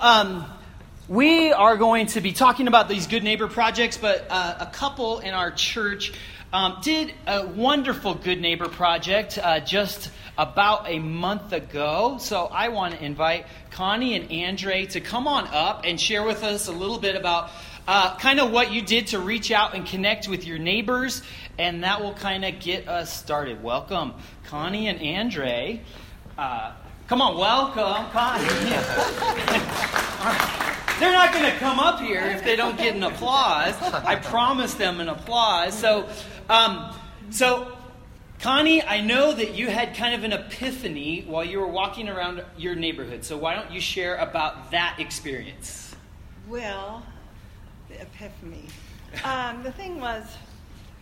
um, we are going to be talking about these good neighbor projects, but uh, a couple in our church um, did a wonderful good neighbor project uh, just about a month ago. So I want to invite Connie and Andre to come on up and share with us a little bit about uh, kind of what you did to reach out and connect with your neighbors, and that will kind of get us started. Welcome, Connie and Andre. Uh, come on, welcome, Connie. They're not going to come up here if they don't get an applause. I promised them an applause. So, um, so Connie, I know that you had kind of an epiphany while you were walking around your neighborhood. So why don't you share about that experience? Well, the epiphany. Um, the thing was,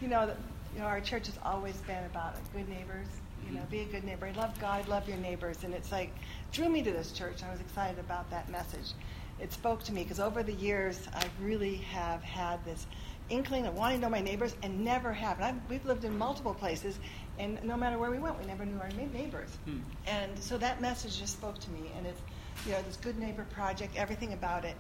you know, you know, our church has always been about good neighbors. You know, be a good neighbor. Love God, love your neighbors, and it's like drew me to this church. I was excited about that message. It spoke to me because over the years, I really have had this inkling of wanting to know my neighbors and never have. And I've, we've lived in multiple places, and no matter where we went, we never knew our neighbors. Hmm. And so that message just spoke to me, and it's you know this good neighbor project, everything about it.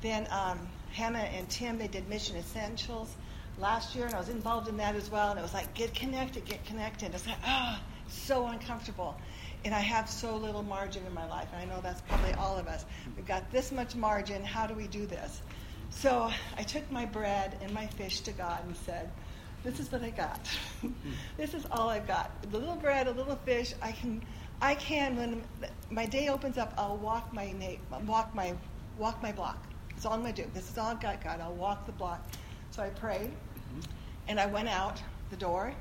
Then um, Hannah and Tim they did Mission Essentials last year, and I was involved in that as well. And it was like get connected, get connected. It's like ah, oh, so uncomfortable. And I have so little margin in my life, and I know that's probably all of us. We've got this much margin. How do we do this? So I took my bread and my fish to God and said, This is what I got. this is all I've got. The little bread, a little fish. I can, I can. When my day opens up, I'll walk my na- walk my walk my block. That's all I'm going to do. This is all I've got, God. I'll walk the block. So I prayed, mm-hmm. and I went out the door,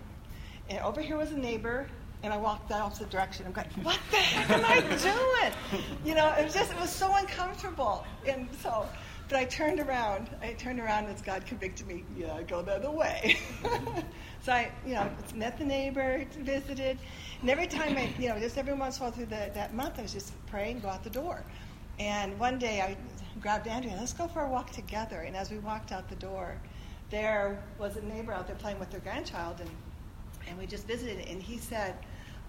and over here was a neighbor and I walked the opposite direction. I'm going, what the heck am I doing? You know, it was just, it was so uncomfortable. And so but I turned around. I turned around as God convicted me. Yeah, go the other way. so I, you know, met the neighbor, visited, and every time I, you know, just every once in a while through the, that month, I was just praying, go out the door. And one day I grabbed Andrea, let's go for a walk together. And as we walked out the door, there was a neighbor out there playing with their grandchild, and and we just visited. And he said,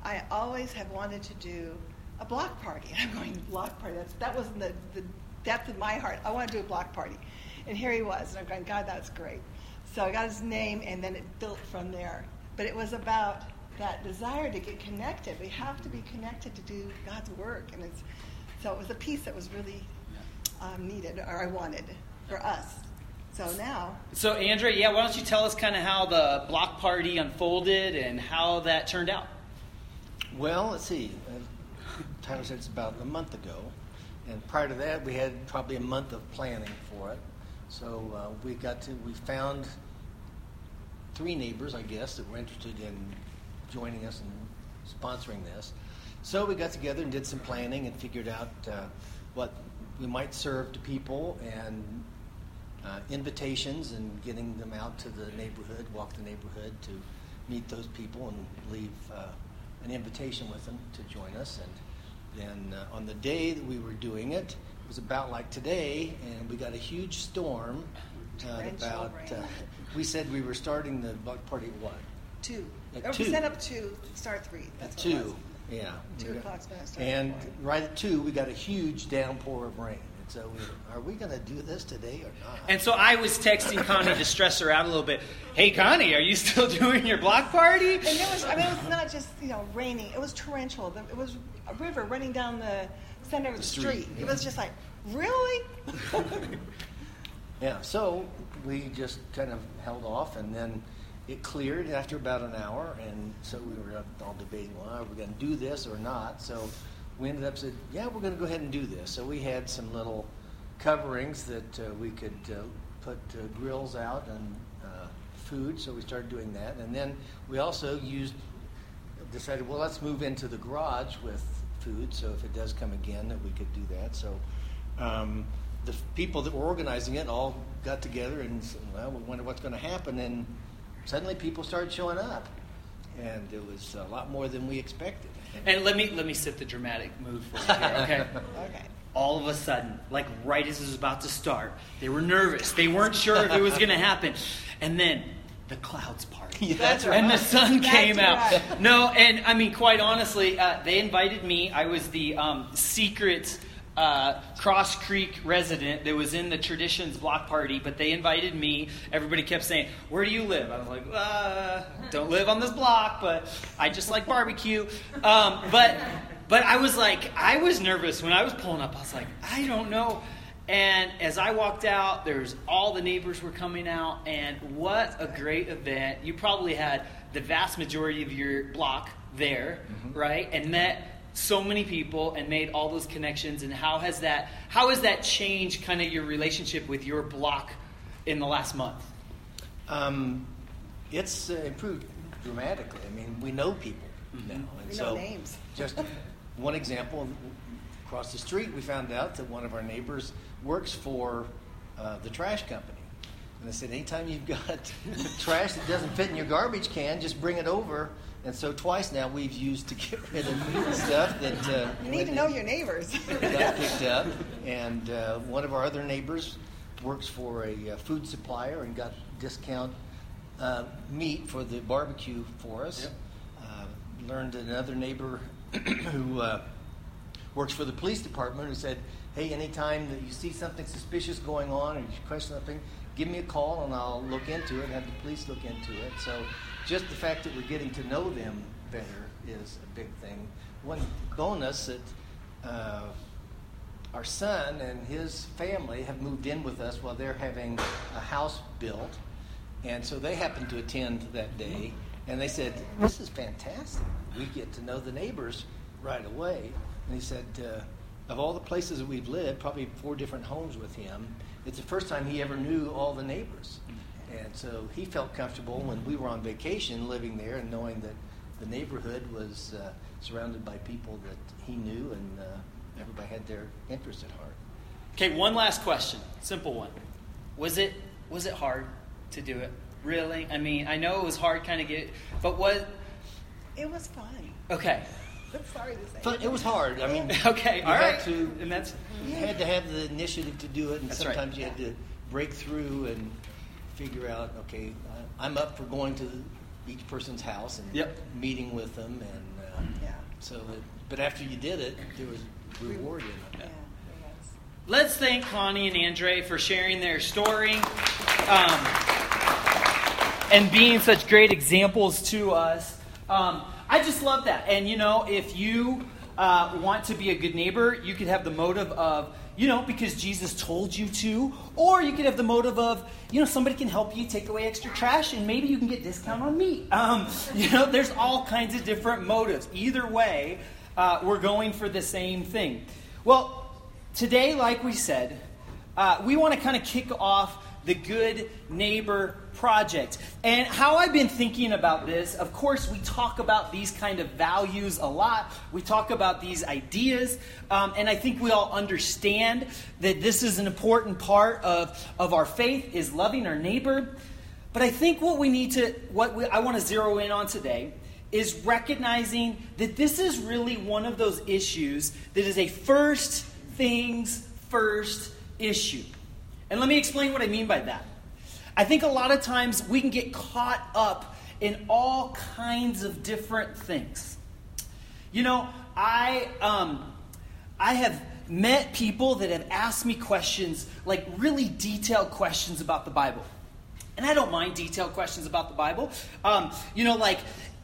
I always have wanted to do a block party. And I'm going, block party? That's, that wasn't the, the depth of my heart. I want to do a block party. And here he was. And I'm going, God, that's great. So I got his name, and then it built from there. But it was about that desire to get connected. We have to be connected to do God's work. And it's, so it was a piece that was really um, needed, or I wanted, for us. So now. So, Andrea, yeah, why don't you tell us kind of how the block party unfolded and how that turned out? Well, let's see. Tyler said it's about a month ago. And prior to that, we had probably a month of planning for it. So uh, we got to, we found three neighbors, I guess, that were interested in joining us and sponsoring this. So we got together and did some planning and figured out uh, what we might serve to people and uh, invitations and getting them out to the neighborhood, walk the neighborhood to meet those people and leave uh, an invitation with them to join us. And then uh, on the day that we were doing it, it was about like today, and we got a huge storm. Uh, about uh, we said we were starting the block party at what? Two. At two. We set up two. Start three. That's at two. Yeah. Two o'clock. And right at two, we got a huge downpour of rain. And so, we are we going to do this today or not? And so I was texting Connie to stress her out a little bit. Hey, Connie, are you still doing your block party? And it was, I mean, it was not just, you know, raining. It was torrential. It was a river running down the center of the, the street. street. Yeah. It was just like, really? yeah, so we just kind of held off and then it cleared after about an hour. And so we were all debating, well, are we going to do this or not? So we ended up saying, yeah, we're going to go ahead and do this. So we had some little coverings that uh, we could uh, put uh, grills out and uh, food. So we started doing that, and then we also used decided, well, let's move into the garage with food. So if it does come again, that we could do that. So. Um, the people that were organizing it all got together and said, well, we wonder what's going to happen. And suddenly people started showing up. And it was a lot more than we expected. And let me let me set the dramatic mood for you here, okay? okay. All of a sudden, like right as it was about to start, they were nervous. They weren't sure if it was going to happen, and then the clouds parted. Yeah, that's right. And the sun that's came right. out. No, and I mean, quite honestly, uh, they invited me. I was the um, secret uh, Cross Creek resident that was in the Traditions block party, but they invited me. Everybody kept saying, Where do you live? I was like, uh, Don't live on this block, but I just like barbecue. Um, but, but I was like, I was nervous when I was pulling up. I was like, I don't know. And as I walked out, there's all the neighbors were coming out, and what a great event! You probably had the vast majority of your block there, mm-hmm. right? And met so many people and made all those connections and how has that how has that changed kind of your relationship with your block in the last month um, it's uh, improved dramatically i mean we know people mm-hmm. now and we so names just one example across the street we found out that one of our neighbors works for uh, the trash company and they said anytime you've got trash that doesn't fit in your garbage can just bring it over and so twice now we've used to get rid of stuff that uh, you need to know your neighbors. got picked up, and uh, one of our other neighbors works for a uh, food supplier and got discount uh, meat for the barbecue for us. Yep. Uh, learned another neighbor who uh, works for the police department who said, "Hey, anytime that you see something suspicious going on or you question something, give me a call and I'll look into it have the police look into it." So just the fact that we're getting to know them better is a big thing. One bonus that uh, our son and his family have moved in with us while they're having a house built. And so they happened to attend that day. And they said, This is fantastic. We get to know the neighbors right away. And he said, uh, Of all the places that we've lived, probably four different homes with him, it's the first time he ever knew all the neighbors. And so he felt comfortable when we were on vacation living there and knowing that the neighborhood was uh, surrounded by people that he knew and uh, everybody had their interests at heart. Okay, one last question, simple one. Was it was it hard to do it? Really? I mean, I know it was hard kind of get, but what? It was fun. Okay. I'm sorry to say. it was hard. I mean, okay, all right. To, and that's you had to have the initiative to do it, and that's sometimes right. you had to break through and figure out, okay, I'm up for going to each person's house and yep. meeting with them, and uh, yeah. So, it, but after you did it, there was reward in it. Yeah. Let's thank Connie and Andre for sharing their story um, and being such great examples to us. Um, I just love that. And you know, if you uh, want to be a good neighbor, you could have the motive of you know, because Jesus told you to. Or you could have the motive of, you know, somebody can help you take away extra trash and maybe you can get discount on meat. Um, you know, there's all kinds of different motives. Either way, uh, we're going for the same thing. Well, today, like we said, uh, we want to kind of kick off the Good Neighbor Project. And how I've been thinking about this, of course, we talk about these kind of values a lot. We talk about these ideas. Um, and I think we all understand that this is an important part of, of our faith is loving our neighbor. But I think what we need to, what we, I want to zero in on today is recognizing that this is really one of those issues that is a first things first issue. And let me explain what I mean by that. I think a lot of times we can get caught up in all kinds of different things. You know, I um, I have met people that have asked me questions, like really detailed questions about the Bible. And I don't mind detailed questions about the Bible. Um, you know, like,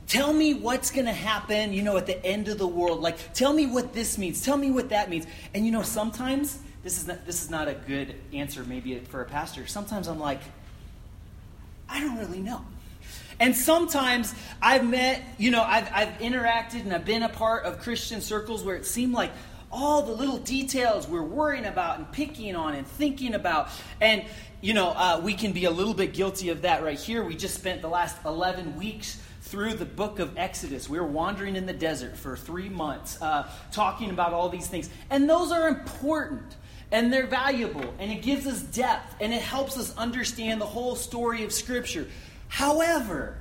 tell me what's going to happen, you know, at the end of the world. Like, tell me what this means. Tell me what that means. And, you know, sometimes this is not, this is not a good answer maybe for a pastor. Sometimes I'm like, I don't really know. And sometimes I've met, you know, I've, I've interacted and I've been a part of Christian circles where it seemed like all the little details we're worrying about and picking on and thinking about. And, you know, uh, we can be a little bit guilty of that right here. We just spent the last 11 weeks through the book of Exodus. We were wandering in the desert for three months, uh, talking about all these things. And those are important and they're valuable and it gives us depth and it helps us understand the whole story of Scripture. However,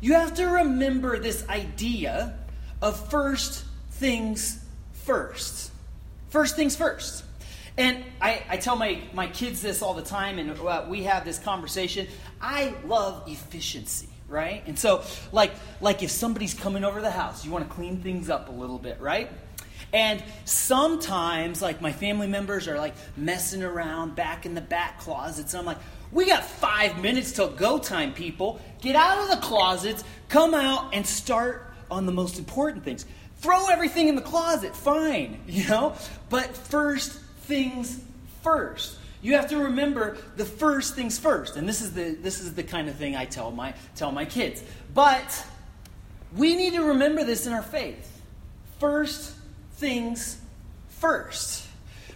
you have to remember this idea of first things first. First things first. And I, I tell my, my kids this all the time, and uh, we have this conversation. I love efficiency, right? And so, like, like if somebody's coming over the house, you want to clean things up a little bit, right? And sometimes, like, my family members are like messing around back in the back closets. And I'm like, we got five minutes till go time, people. Get out of the closets, come out, and start on the most important things. Throw everything in the closet, fine, you know? But first things first. You have to remember the first things first. And this is the this is the kind of thing I tell my tell my kids. But we need to remember this in our faith. First things first.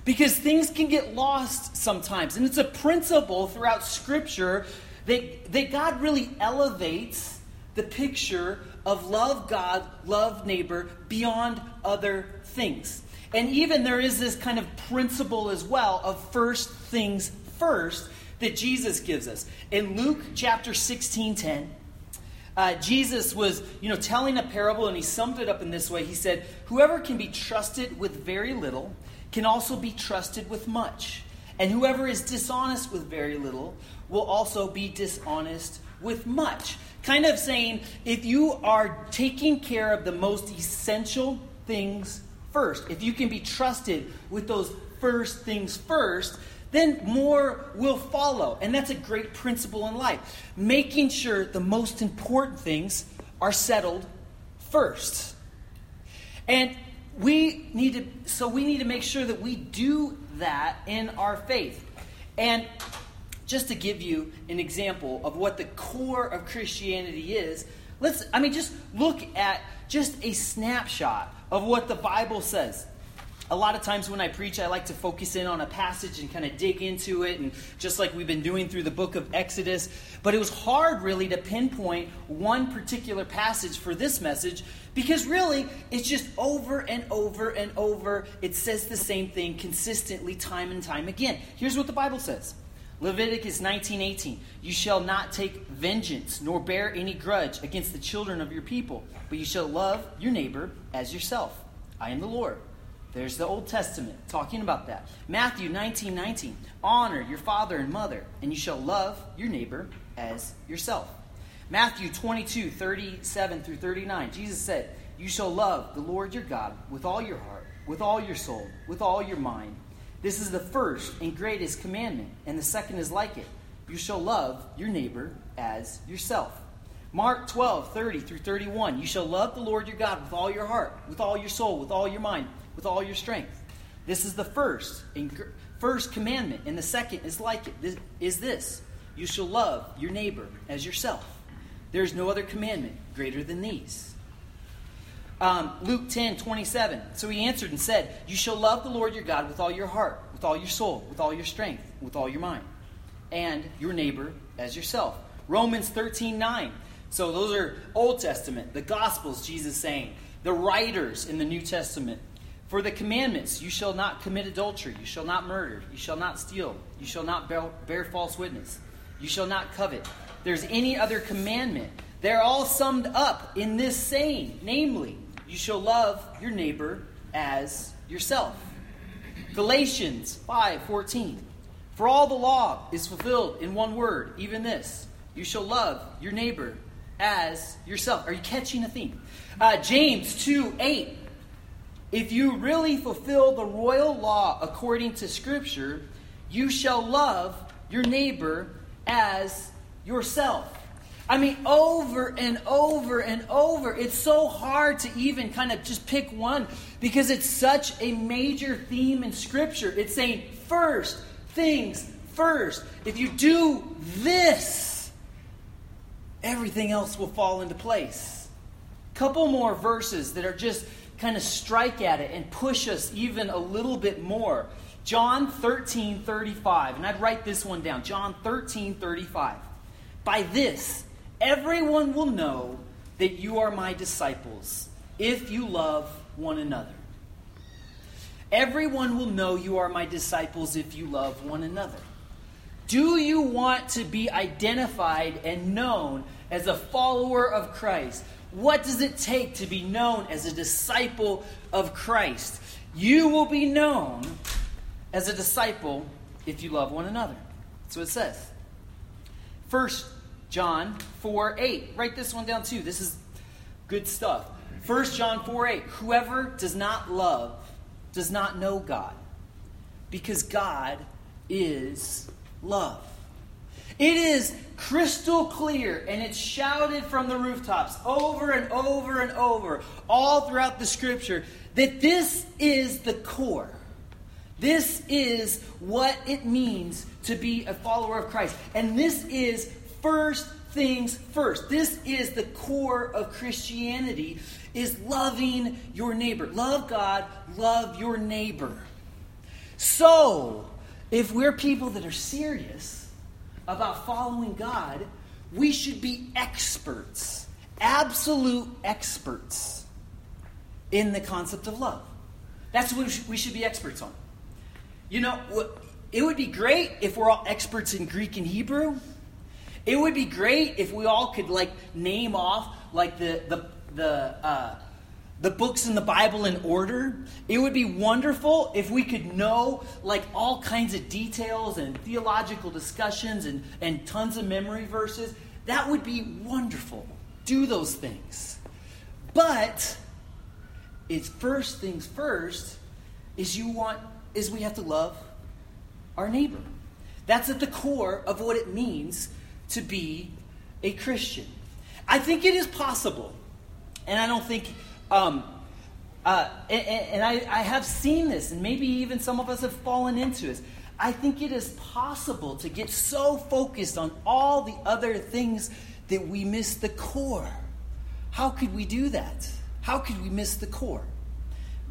Because things can get lost sometimes. And it's a principle throughout Scripture that, that God really elevates the picture of love God, love neighbor beyond other things. And even there is this kind of principle as well of first things first that Jesus gives us. In Luke chapter 16 10, uh, Jesus was, you know, telling a parable, and he summed it up in this way. He said, "Whoever can be trusted with very little can also be trusted with much, and whoever is dishonest with very little will also be dishonest with much." Kind of saying, if you are taking care of the most essential things first, if you can be trusted with those first things first, then more will follow. And that's a great principle in life. Making sure the most important things are settled first. And we need to so we need to make sure that we do that in our faith. And just to give you an example of what the core of Christianity is, let's I mean just look at just a snapshot of what the Bible says a lot of times when I preach, I like to focus in on a passage and kind of dig into it, and just like we've been doing through the book of Exodus. But it was hard, really, to pinpoint one particular passage for this message because really, it's just over and over and over. It says the same thing consistently, time and time again. Here's what the Bible says. Leviticus 19:18 You shall not take vengeance nor bear any grudge against the children of your people, but you shall love your neighbor as yourself. I am the Lord. There's the Old Testament talking about that. Matthew 19 19. Honor your father and mother, and you shall love your neighbor as yourself. Matthew 22 37 through 39. Jesus said, You shall love the Lord your God with all your heart, with all your soul, with all your mind. This is the first and greatest commandment, and the second is like it. You shall love your neighbor as yourself. Mark 12, 30 through 31. You shall love the Lord your God with all your heart, with all your soul, with all your mind with all your strength. This is the first first commandment, and the second is like it. This, is this: you shall love your neighbor as yourself. There is no other commandment greater than these. Um, Luke 10, 27. So he answered and said, You shall love the Lord your God with all your heart, with all your soul, with all your strength, with all your mind, and your neighbor as yourself. Romans 13, 9. So those are Old Testament, the Gospels, Jesus saying, the writers in the New Testament. For the commandments, you shall not commit adultery, you shall not murder, you shall not steal, you shall not bear, false witness, you shall not covet. There's any other commandment. They're all summed up in this saying, namely, you shall love your neighbor as yourself. Galatians 5:14. For all the law is fulfilled in one word, even this: you shall love your neighbor as yourself. Are you catching a theme? Uh, James 2 8. If you really fulfill the royal law according to Scripture, you shall love your neighbor as yourself. I mean, over and over and over. It's so hard to even kind of just pick one because it's such a major theme in Scripture. It's saying, first things first. If you do this, everything else will fall into place. Couple more verses that are just kind of strike at it and push us even a little bit more. John 13, 35. And I'd write this one down. John 13, 35. By this, everyone will know that you are my disciples if you love one another. Everyone will know you are my disciples if you love one another. Do you want to be identified and known as a follower of Christ? What does it take to be known as a disciple of Christ? You will be known as a disciple if you love one another. That's what it says. First John 4 8. Write this one down too. This is good stuff. 1 John 4 8. Whoever does not love does not know God, because God is love. It is crystal clear and it's shouted from the rooftops over and over and over, all throughout the scripture, that this is the core. This is what it means to be a follower of Christ. And this is first things first. This is the core of Christianity is loving your neighbor. Love God, love your neighbor. So, if we're people that are serious about following God, we should be experts, absolute experts in the concept of love. That's what we should be experts on. You know, it would be great if we're all experts in Greek and Hebrew. It would be great if we all could like name off like the the the uh, the books in the Bible in order. It would be wonderful if we could know like all kinds of details and theological discussions and, and tons of memory verses. That would be wonderful. Do those things. But it's first things first is you want is we have to love our neighbor. That's at the core of what it means to be a Christian. I think it is possible, and I don't think, um, uh, and, and I, I have seen this, and maybe even some of us have fallen into this. I think it is possible to get so focused on all the other things that we miss the core. How could we do that? How could we miss the core?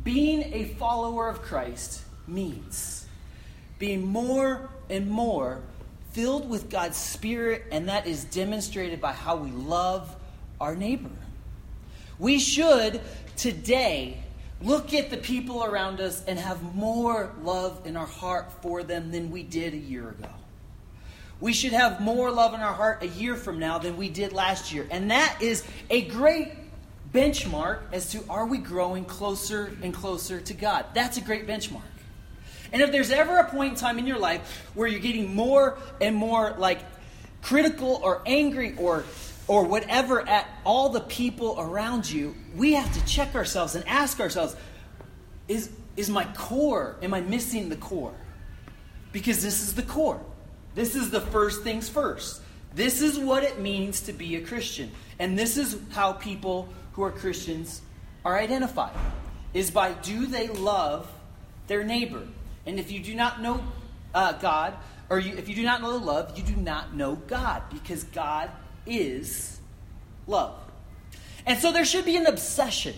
Being a follower of Christ means being more and more filled with God's Spirit, and that is demonstrated by how we love our neighbor. We should today look at the people around us and have more love in our heart for them than we did a year ago. We should have more love in our heart a year from now than we did last year. And that is a great benchmark as to are we growing closer and closer to God. That's a great benchmark. And if there's ever a point in time in your life where you're getting more and more like critical or angry or or whatever at all the people around you, we have to check ourselves and ask ourselves, is is my core, am I missing the core? Because this is the core. This is the first things first. This is what it means to be a Christian. And this is how people who are Christians are identified. Is by do they love their neighbor? And if you do not know uh, God, or you, if you do not know love, you do not know God, because God is love. And so there should be an obsession,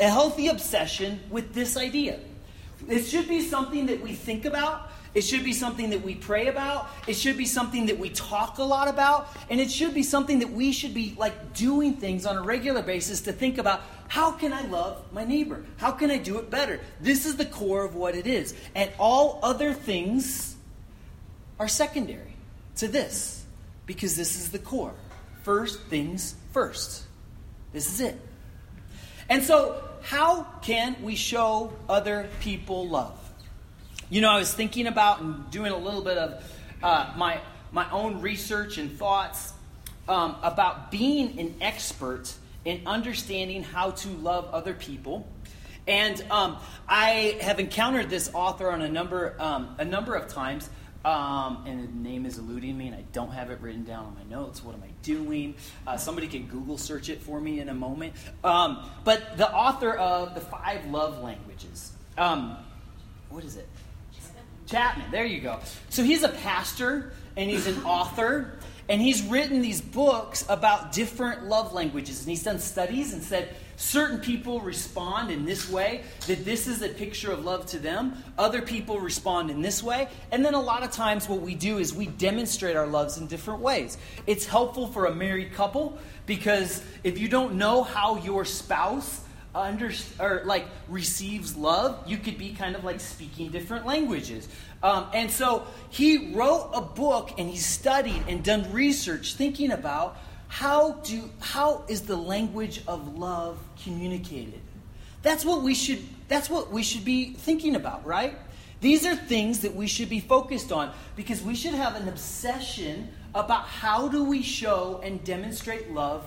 a healthy obsession with this idea. It should be something that we think about. It should be something that we pray about. It should be something that we talk a lot about. And it should be something that we should be like doing things on a regular basis to think about how can I love my neighbor? How can I do it better? This is the core of what it is. And all other things are secondary to this because this is the core. First things first. This is it. And so, how can we show other people love? You know, I was thinking about and doing a little bit of uh, my, my own research and thoughts um, about being an expert in understanding how to love other people. And um, I have encountered this author on a number, um, a number of times. Um, and the name is eluding me, and I don't have it written down on my notes. What am I doing? Uh, somebody can Google search it for me in a moment. Um, but the author of The Five Love Languages. Um, what is it? Chapman. There you go. So he's a pastor and he's an author and he's written these books about different love languages. And he's done studies and said certain people respond in this way, that this is a picture of love to them. Other people respond in this way. And then a lot of times, what we do is we demonstrate our loves in different ways. It's helpful for a married couple because if you don't know how your spouse under, or like receives love, you could be kind of like speaking different languages. Um, and so he wrote a book and he studied and done research thinking about how do how is the language of love communicated. That's what we should that's what we should be thinking about, right? These are things that we should be focused on because we should have an obsession about how do we show and demonstrate love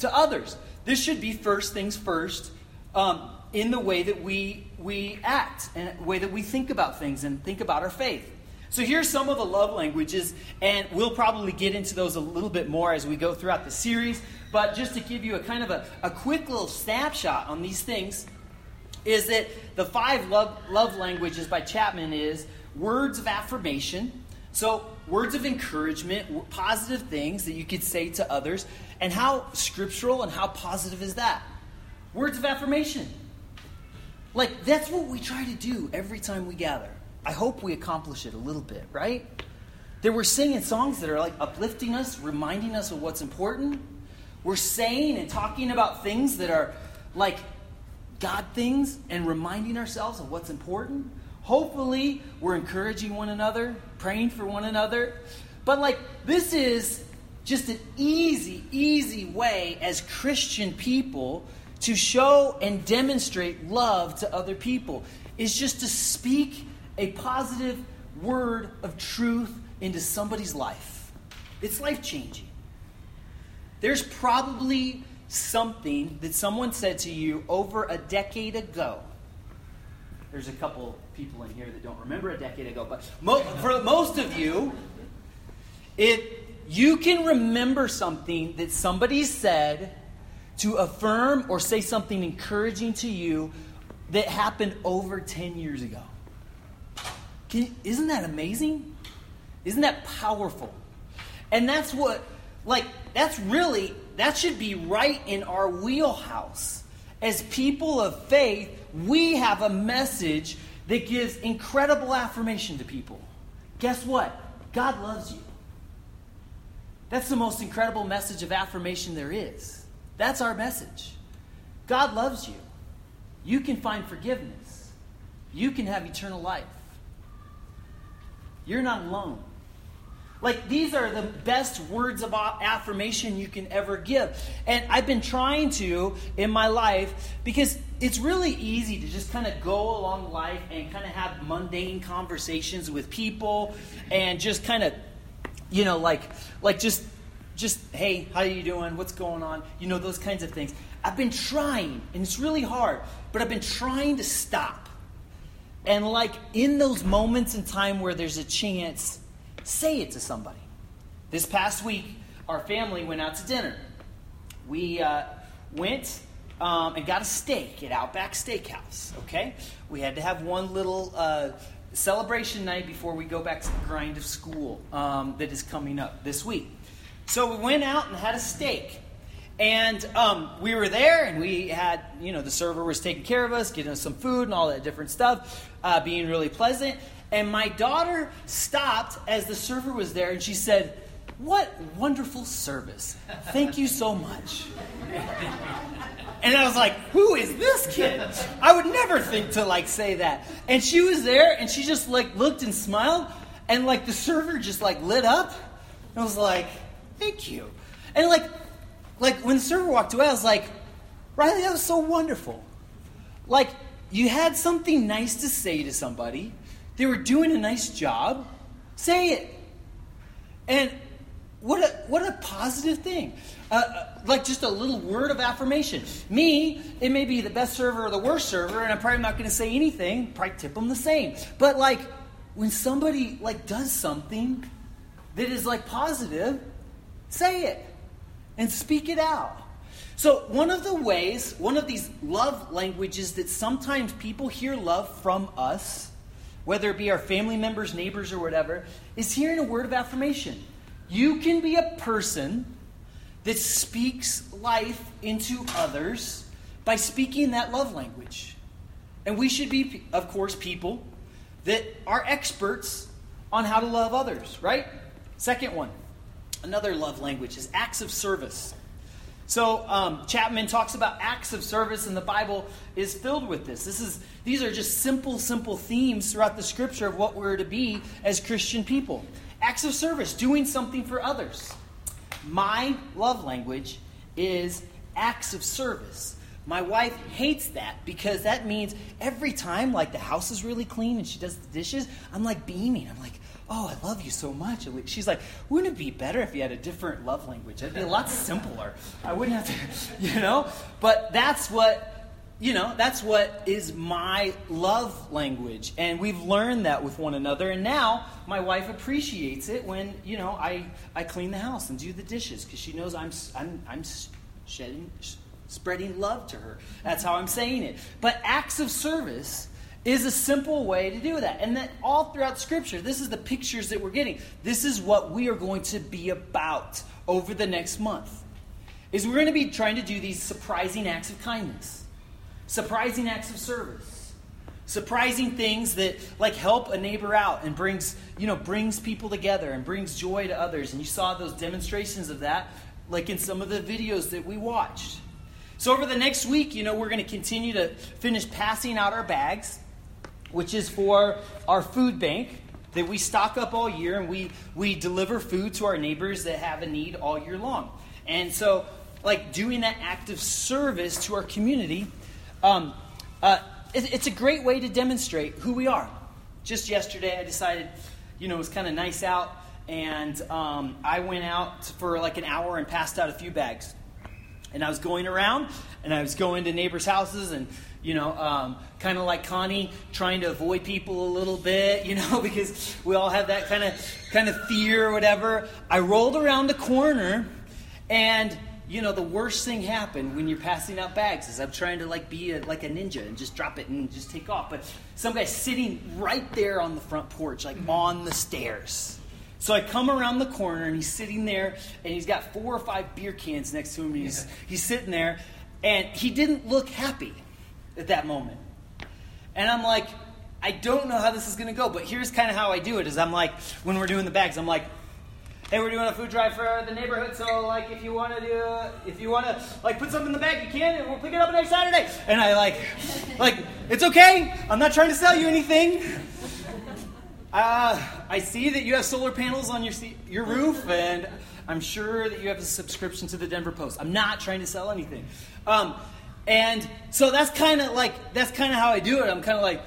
to others. this should be first things first um, in the way that we, we act and the way that we think about things and think about our faith. So here's some of the love languages, and we'll probably get into those a little bit more as we go throughout the series. But just to give you a kind of a, a quick little snapshot on these things, is that the five love, love languages by Chapman is words of affirmation. So, words of encouragement, positive things that you could say to others. And how scriptural and how positive is that? Words of affirmation. Like, that's what we try to do every time we gather. I hope we accomplish it a little bit, right? That we're singing songs that are like uplifting us, reminding us of what's important. We're saying and talking about things that are like God things and reminding ourselves of what's important. Hopefully, we're encouraging one another, praying for one another. But, like, this is just an easy, easy way as Christian people to show and demonstrate love to other people, is just to speak a positive word of truth into somebody's life. It's life changing. There's probably something that someone said to you over a decade ago. There's a couple people in here that don't remember a decade ago, but mo- for most of you, it you can remember something that somebody said to affirm or say something encouraging to you that happened over 10 years ago. Can, isn't that amazing? Isn't that powerful? And that's what, like, that's really that should be right in our wheelhouse. As people of faith, we have a message that gives incredible affirmation to people. Guess what? God loves you. That's the most incredible message of affirmation there is. That's our message. God loves you. You can find forgiveness. You can have eternal life. You're not alone. Like, these are the best words of affirmation you can ever give. And I've been trying to in my life because it's really easy to just kind of go along life and kind of have mundane conversations with people and just kind of, you know, like, like just, just, hey, how are you doing? What's going on? You know, those kinds of things. I've been trying, and it's really hard, but I've been trying to stop. And like in those moments in time where there's a chance Say it to somebody. This past week, our family went out to dinner. We uh, went um, and got a steak at Outback Steakhouse. Okay, we had to have one little uh, celebration night before we go back to the grind of school um, that is coming up this week. So we went out and had a steak. And um, we were there, and we had, you know, the server was taking care of us, getting us some food and all that different stuff, uh, being really pleasant. And my daughter stopped as the server was there and she said, What wonderful service. Thank you so much. And I was like, who is this kid? I would never think to like say that. And she was there and she just like looked and smiled and like the server just like lit up. And I was like, thank you. And like like when the server walked away, I was like, Riley, that was so wonderful. Like you had something nice to say to somebody they were doing a nice job. Say it. And what a, what a positive thing. Uh, uh, like just a little word of affirmation. Me, it may be the best server or the worst server, and I'm probably not going to say anything. Probably tip them the same. But like when somebody like does something that is like positive, say it and speak it out. So one of the ways, one of these love languages that sometimes people hear love from us whether it be our family members, neighbors, or whatever, is hearing a word of affirmation. You can be a person that speaks life into others by speaking that love language. And we should be, of course, people that are experts on how to love others, right? Second one, another love language is acts of service. So um, Chapman talks about acts of service, and the Bible is filled with this. This is these are just simple, simple themes throughout the Scripture of what we're to be as Christian people. Acts of service, doing something for others. My love language is acts of service. My wife hates that because that means every time, like the house is really clean and she does the dishes, I'm like beaming. I'm like, oh, I love you so much. She's like, wouldn't it be better if you had a different love language? It'd be a lot simpler. I wouldn't have to, you know? But that's what you know, that's what is my love language. And we've learned that with one another. And now my wife appreciates it when, you know, I, I clean the house and do the dishes because she knows I'm, I'm, I'm shedding, spreading love to her. That's how I'm saying it. But acts of service is a simple way to do that. And that all throughout Scripture, this is the pictures that we're getting. This is what we are going to be about over the next month. Is we're going to be trying to do these surprising acts of kindness surprising acts of service surprising things that like help a neighbor out and brings you know brings people together and brings joy to others and you saw those demonstrations of that like in some of the videos that we watched so over the next week you know we're going to continue to finish passing out our bags which is for our food bank that we stock up all year and we we deliver food to our neighbors that have a need all year long and so like doing that act of service to our community um, uh, it, it's a great way to demonstrate who we are. Just yesterday, I decided, you know, it was kind of nice out, and um, I went out for like an hour and passed out a few bags. And I was going around, and I was going to neighbors' houses, and you know, um, kind of like Connie, trying to avoid people a little bit, you know, because we all have that kind of kind of fear or whatever. I rolled around the corner, and you know, the worst thing happened when you're passing out bags is I'm trying to like be a, like a ninja and just drop it and just take off. But some guy's sitting right there on the front porch, like mm-hmm. on the stairs. So I come around the corner and he's sitting there and he's got four or five beer cans next to him. And he's, yeah. he's sitting there and he didn't look happy at that moment. And I'm like, I don't know how this is going to go, but here's kind of how I do it is I'm like, when we're doing the bags, I'm like, hey, we're doing a food drive for the neighborhood, so like if you want to do, if you want to like put something in the bag, you can, and we'll pick it up next Saturday. And I like, like it's okay. I'm not trying to sell you anything. Uh, I see that you have solar panels on your your roof, and I'm sure that you have a subscription to the Denver Post. I'm not trying to sell anything. Um, and so that's kind of like that's kind of how I do it. I'm kind of like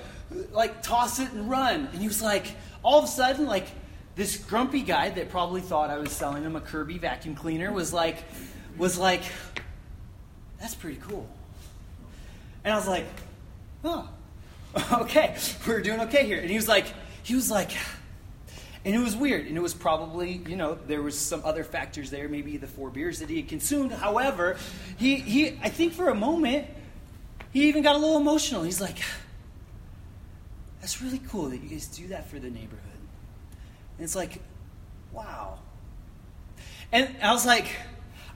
like toss it and run. And he was like, all of a sudden, like this grumpy guy that probably thought I was selling him a Kirby vacuum cleaner was like, was like, that's pretty cool. And I was like, oh, okay, we're doing okay here. And he was like, he was like, and it was weird. And it was probably, you know, there was some other factors there, maybe the four beers that he had consumed. However, he, he I think for a moment, he even got a little emotional. He's like, that's really cool that you guys do that for the neighborhood. And it's like, wow. And I was like,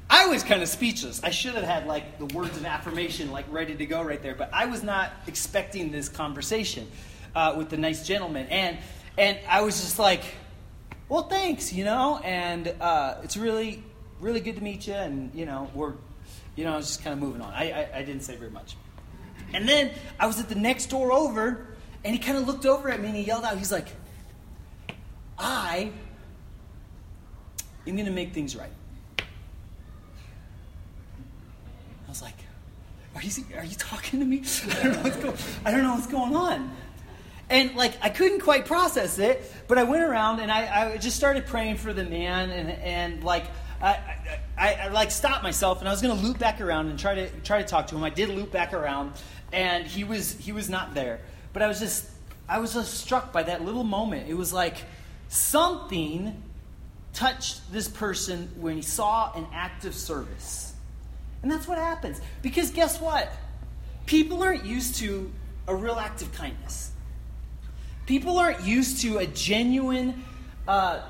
I was kind of speechless. I should have had like the words of affirmation like ready to go right there, but I was not expecting this conversation uh, with the nice gentleman, and and I was just like, well, thanks, you know, and uh, it's really really good to meet you, and you know we're, you know, I was just kind of moving on. I, I I didn't say very much, and then I was at the next door over, and he kind of looked over at me and he yelled out, he's like, I am going to make things right. I was like, are you, are you talking to me? I don't, know what's going, I don't know what's going on. And like, I couldn't quite process it, but I went around and I, I just started praying for the man and, and like, I, I, I, like stopped myself and I was going to loop back around and try to try to talk to him. I did loop back around, and he was he was not there. But I was just I was just struck by that little moment. It was like Something touched this person when he saw an act of service. And that's what happens. Because guess what? People aren't used to a real act of kindness. People aren't used to a genuine uh,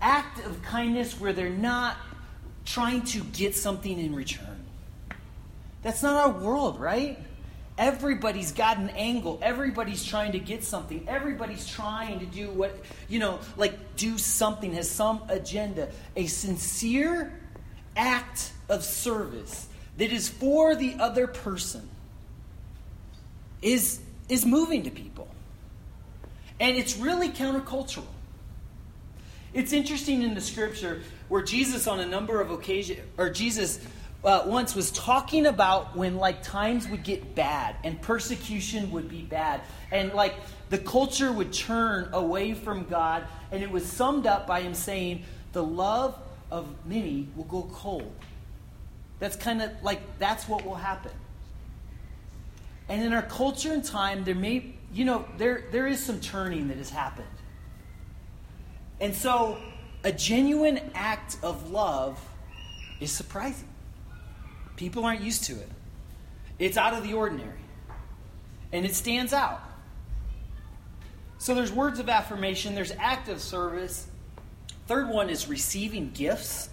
act of kindness where they're not trying to get something in return. That's not our world, right? Everybody's got an angle. Everybody's trying to get something. Everybody's trying to do what, you know, like do something, has some agenda. A sincere act of service that is for the other person is, is moving to people. And it's really countercultural. It's interesting in the scripture where Jesus, on a number of occasions, or Jesus uh, once was talking about when like times would get bad and persecution would be bad and like the culture would turn away from God and it was summed up by him saying the love of many will go cold. That's kind of like that's what will happen. And in our culture and time there may you know there there is some turning that has happened. And so a genuine act of love is surprising. People aren't used to it. It's out of the ordinary. And it stands out. So there's words of affirmation, there's acts of service. Third one is receiving gifts.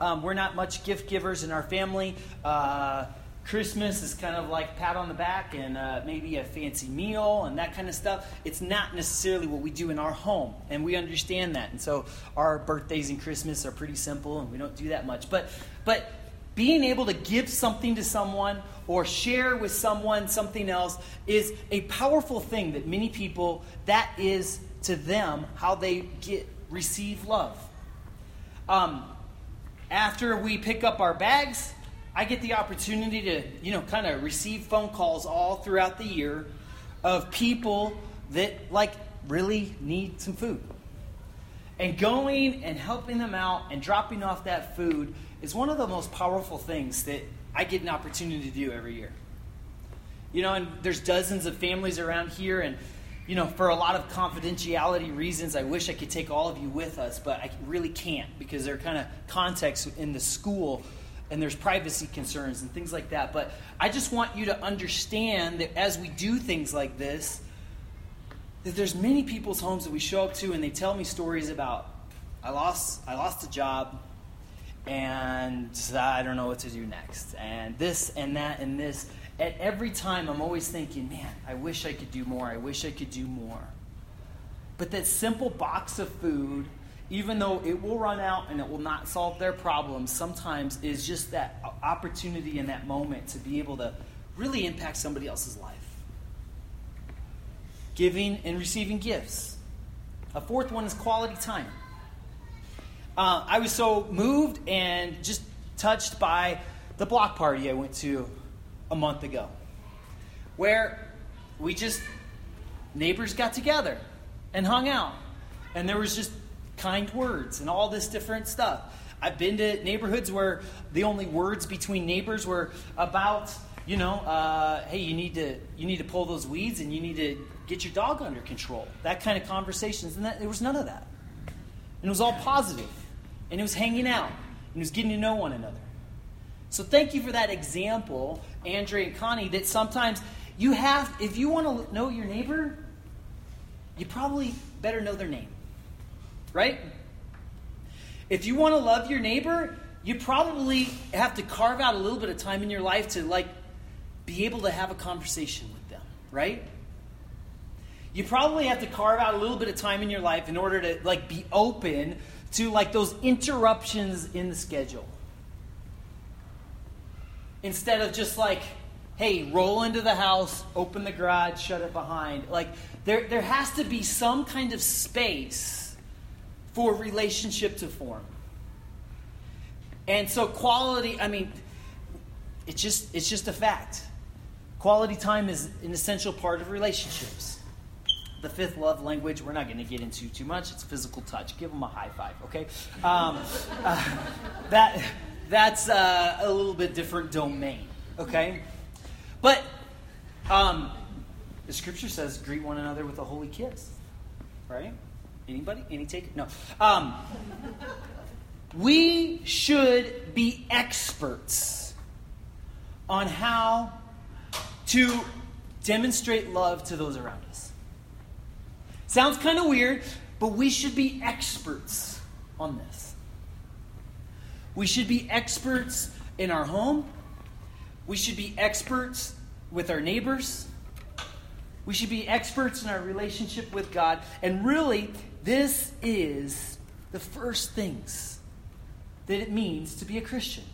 Um, we're not much gift givers in our family. Uh, Christmas is kind of like pat on the back and uh, maybe a fancy meal and that kind of stuff. It's not necessarily what we do in our home, and we understand that. And so our birthdays and Christmas are pretty simple, and we don't do that much. But but being able to give something to someone or share with someone something else is a powerful thing that many people that is to them how they get receive love. Um, after we pick up our bags I get the opportunity to, you know, kind of receive phone calls all throughout the year of people that, like, really need some food. And going and helping them out and dropping off that food is one of the most powerful things that I get an opportunity to do every year. You know, and there's dozens of families around here, and, you know, for a lot of confidentiality reasons, I wish I could take all of you with us, but I really can't because there are kind of contexts in the school and there's privacy concerns and things like that. But I just want you to understand that as we do things like this, that there's many people's homes that we show up to and they tell me stories about I lost I lost a job and I don't know what to do next. And this and that and this. At every time I'm always thinking, man, I wish I could do more. I wish I could do more. But that simple box of food even though it will run out and it will not solve their problems, sometimes is just that opportunity in that moment to be able to really impact somebody else's life. Giving and receiving gifts. A fourth one is quality time. Uh, I was so moved and just touched by the block party I went to a month ago, where we just, neighbors got together and hung out. And there was just kind words and all this different stuff. I've been to neighborhoods where the only words between neighbors were about, you know, uh, hey, you need to you need to pull those weeds and you need to get your dog under control. That kind of conversations, and that, there was none of that. And it was all positive, and it was hanging out, and it was getting to know one another. So thank you for that example, Andre and Connie. That sometimes you have, if you want to know your neighbor, you probably better know their name right? If you want to love your neighbor, you probably have to carve out a little bit of time in your life to like be able to have a conversation with them, right? You probably have to carve out a little bit of time in your life in order to like be open to like those interruptions in the schedule. Instead of just like, hey, roll into the house, open the garage, shut it behind. Like there there has to be some kind of space for relationship to form. And so quality, I mean, it's just it's just a fact. Quality time is an essential part of relationships. The fifth love language, we're not going to get into too much. It's physical touch. Give them a high five, okay? Um, uh, that that's uh, a little bit different domain, okay? But um, the scripture says, greet one another with a holy kiss, right? Anybody? Any take? No. Um, we should be experts on how to demonstrate love to those around us. Sounds kind of weird, but we should be experts on this. We should be experts in our home. We should be experts with our neighbors. We should be experts in our relationship with God. And really, this is the first things that it means to be a Christian.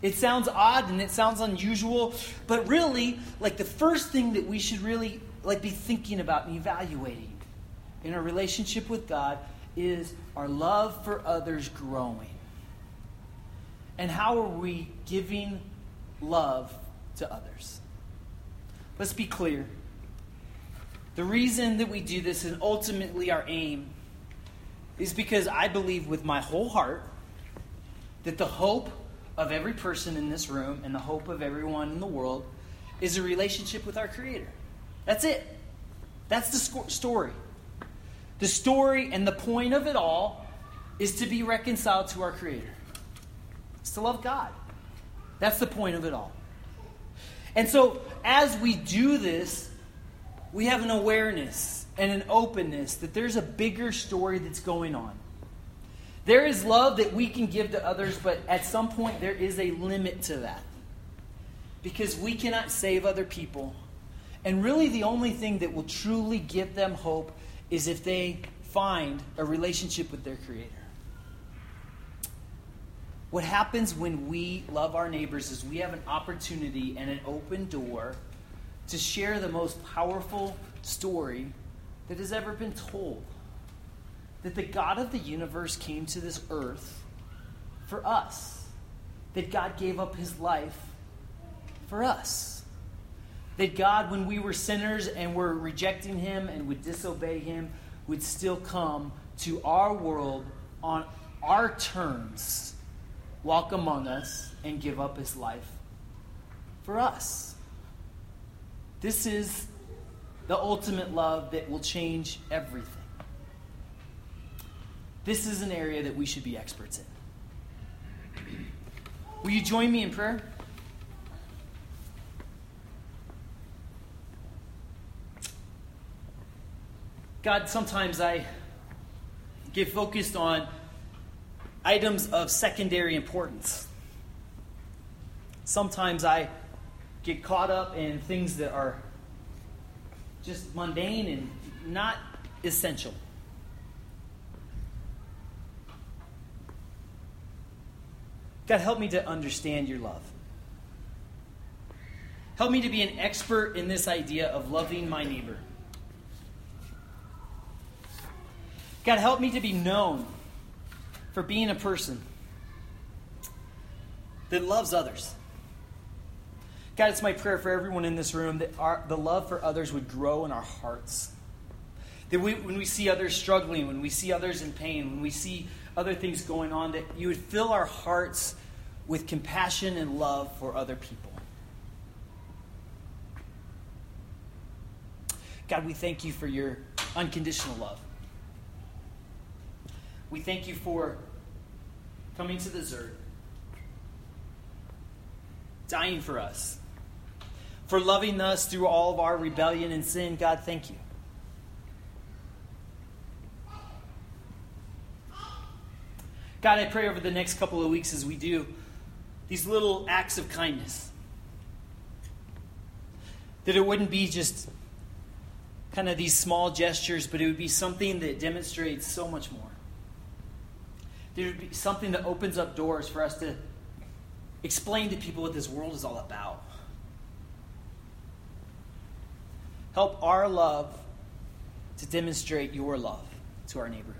It sounds odd and it sounds unusual, but really, like the first thing that we should really like be thinking about and evaluating in our relationship with God is our love for others growing. And how are we giving love to others? Let's be clear. The reason that we do this and ultimately our aim is because I believe with my whole heart that the hope of every person in this room and the hope of everyone in the world is a relationship with our Creator. That's it. That's the story. The story and the point of it all is to be reconciled to our Creator, it's to love God. That's the point of it all. And so, as we do this, we have an awareness and an openness that there's a bigger story that's going on. There is love that we can give to others, but at some point there is a limit to that. Because we cannot save other people. And really, the only thing that will truly give them hope is if they find a relationship with their Creator. What happens when we love our neighbors is we have an opportunity and an open door to share the most powerful story that has ever been told. That the God of the universe came to this earth for us. That God gave up his life for us. That God, when we were sinners and were rejecting him and would disobey him, would still come to our world on our terms walk among us and give up his life for us. This is the ultimate love that will change everything. This is an area that we should be experts in. Will you join me in prayer? God, sometimes I get focused on items of secondary importance. Sometimes I get caught up in things that are just mundane and not essential. God, help me to understand your love. Help me to be an expert in this idea of loving my neighbor. God, help me to be known for being a person that loves others. God, it's my prayer for everyone in this room that our, the love for others would grow in our hearts. That we, when we see others struggling, when we see others in pain, when we see other things going on, that you would fill our hearts with compassion and love for other people. God, we thank you for your unconditional love. We thank you for coming to this earth, dying for us, for loving us through all of our rebellion and sin. God, thank you. God, I pray over the next couple of weeks as we do these little acts of kindness, that it wouldn't be just kind of these small gestures, but it would be something that demonstrates so much more there would be something that opens up doors for us to explain to people what this world is all about. Help our love to demonstrate your love to our neighborhood.